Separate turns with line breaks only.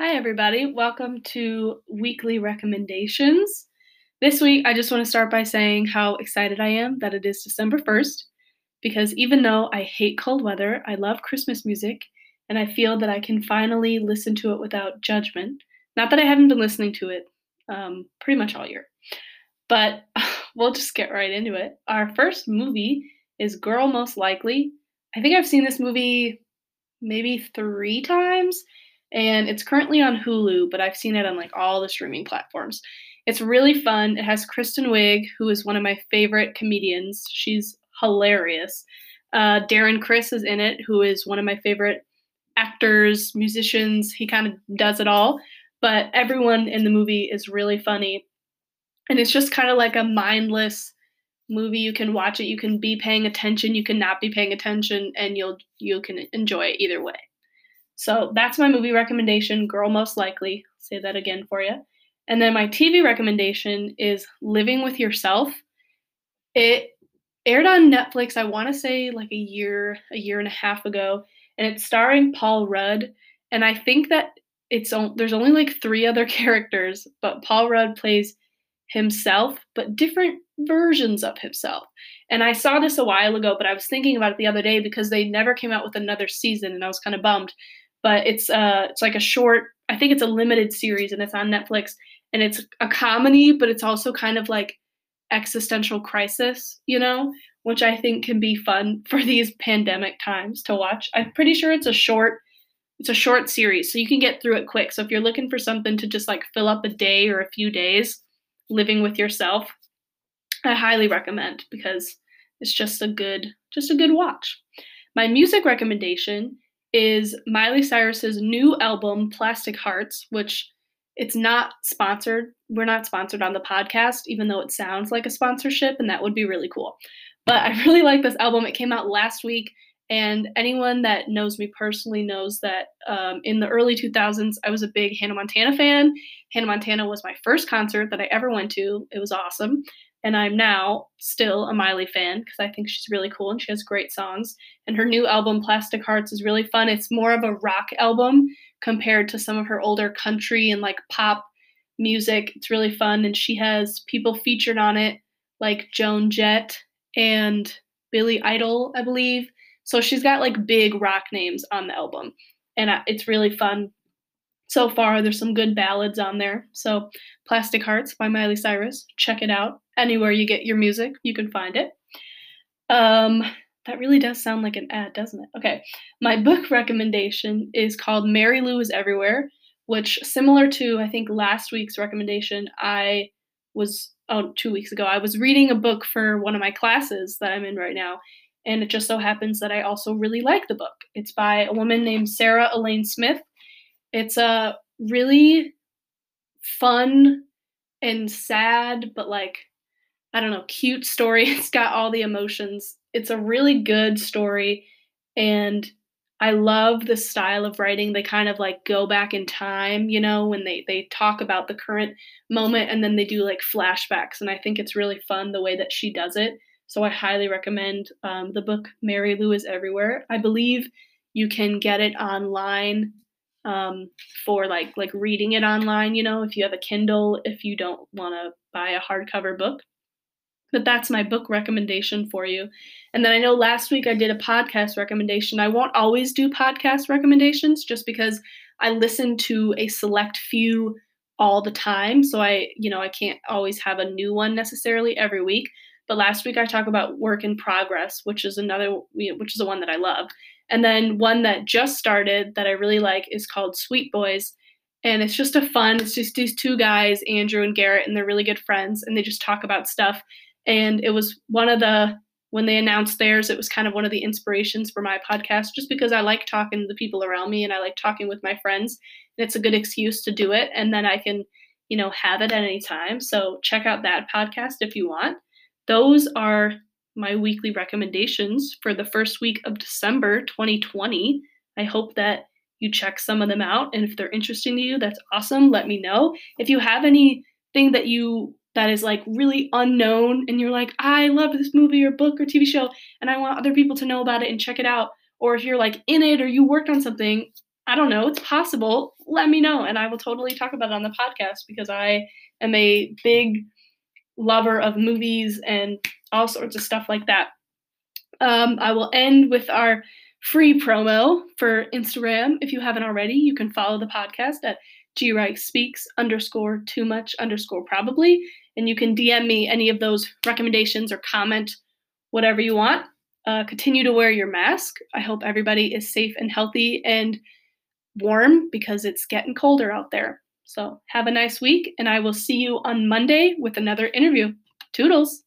Hi, everybody. Welcome to weekly recommendations. This week, I just want to start by saying how excited I am that it is December 1st, because even though I hate cold weather, I love Christmas music, and I feel that I can finally listen to it without judgment. Not that I haven't been listening to it um, pretty much all year, but we'll just get right into it. Our first movie is Girl Most Likely. I think I've seen this movie maybe three times and it's currently on Hulu, but I've seen it on like all the streaming platforms. It's really fun. It has Kristen Wiig, who is one of my favorite comedians. She's hilarious. Uh, Darren Criss is in it, who is one of my favorite actors, musicians. He kind of does it all, but everyone in the movie is really funny. And it's just kind of like a mindless movie. You can watch it, you can be paying attention, you can not be paying attention, and you'll you can enjoy it either way. So that's my movie recommendation, Girl Most Likely. I'll say that again for you. And then my TV recommendation is Living with Yourself. It aired on Netflix, I want to say like a year, a year and a half ago, and it's starring Paul Rudd. And I think that it's there's only like three other characters, but Paul Rudd plays himself, but different versions of himself. And I saw this a while ago, but I was thinking about it the other day because they never came out with another season, and I was kind of bummed but it's uh it's like a short i think it's a limited series and it's on netflix and it's a comedy but it's also kind of like existential crisis you know which i think can be fun for these pandemic times to watch. I'm pretty sure it's a short it's a short series so you can get through it quick. So if you're looking for something to just like fill up a day or a few days living with yourself i highly recommend because it's just a good just a good watch. My music recommendation is Miley Cyrus's new album, Plastic Hearts, which it's not sponsored. We're not sponsored on the podcast, even though it sounds like a sponsorship, and that would be really cool. But I really like this album. It came out last week, and anyone that knows me personally knows that um, in the early 2000s, I was a big Hannah Montana fan. Hannah Montana was my first concert that I ever went to. It was awesome and I'm now still a Miley fan because I think she's really cool and she has great songs. And her new album, Plastic Hearts, is really fun. It's more of a rock album compared to some of her older country and like pop music. It's really fun, and she has people featured on it like Joan Jett and Billy Idol, I believe. So she's got like big rock names on the album, and it's really fun so far. There's some good ballads on there. So, Plastic Hearts by Miley Cyrus. Check it out. Anywhere you get your music, you can find it. Um, that really does sound like an ad, doesn't it? Okay. My book recommendation is called Marilou is Everywhere, which, similar to, I think, last week's recommendation, I was, oh, two weeks ago, I was reading a book for one of my classes that I'm in right now. And it just so happens that I also really like the book. It's by a woman named Sarah Elaine Smith it's a really fun and sad, but like, I don't know, cute story. It's got all the emotions. It's a really good story. And I love the style of writing. They kind of like go back in time, you know, when they they talk about the current moment and then they do like flashbacks. And I think it's really fun the way that she does it. So I highly recommend um, the book Marilou is Everywhere. I believe you can get it online um, for like like reading it online. You know, if you have a Kindle, if you don't want to buy a hardcover book. But that's my book recommendation for you. And then I know last week I did a podcast recommendation. I won't always do podcast recommendations just because I listen to a select few all the time. So I, you know, I can't always have a new one necessarily every week. But last week I talked about work in progress, which is another, which is the one that I love. And then one that just started that I really like is called Sweet Boys. And it's just a fun, it's just these two guys, Andrew and Garrett, and they're really good friends and they just talk about stuff. And it was one of the, when they announced theirs, it was kind of one of the inspirations for my podcast just because I like talking to the people around me and I like talking with my friends. And it's a good excuse to do it. And then I can, you know, have it at any time. So check out that podcast if you want. Those are my weekly recommendations for the first week of December 2020. I hope that you check some of them out and if they're interesting to you, that's awesome. Let me know. If you have anything that you that is like really unknown and you're like, I love this movie or book or TV show and I want other people to know about it and check it out, or if you're like in it or you worked on something, I don't know, it's possible, let me know and I will totally talk about it on the podcast because I am a big lover of movies and all sorts of stuff like that. Um, I will end with our free promo for Instagram. If you haven't already, you can follow the podcast at G Speaks underscore too much underscore probably. And you can DM me any of those recommendations or comment whatever you want. Uh, continue to wear your mask. I hope everybody is safe and healthy and warm because it's getting colder out there. So have a nice week, and I will see you on Monday with another interview. Toodles.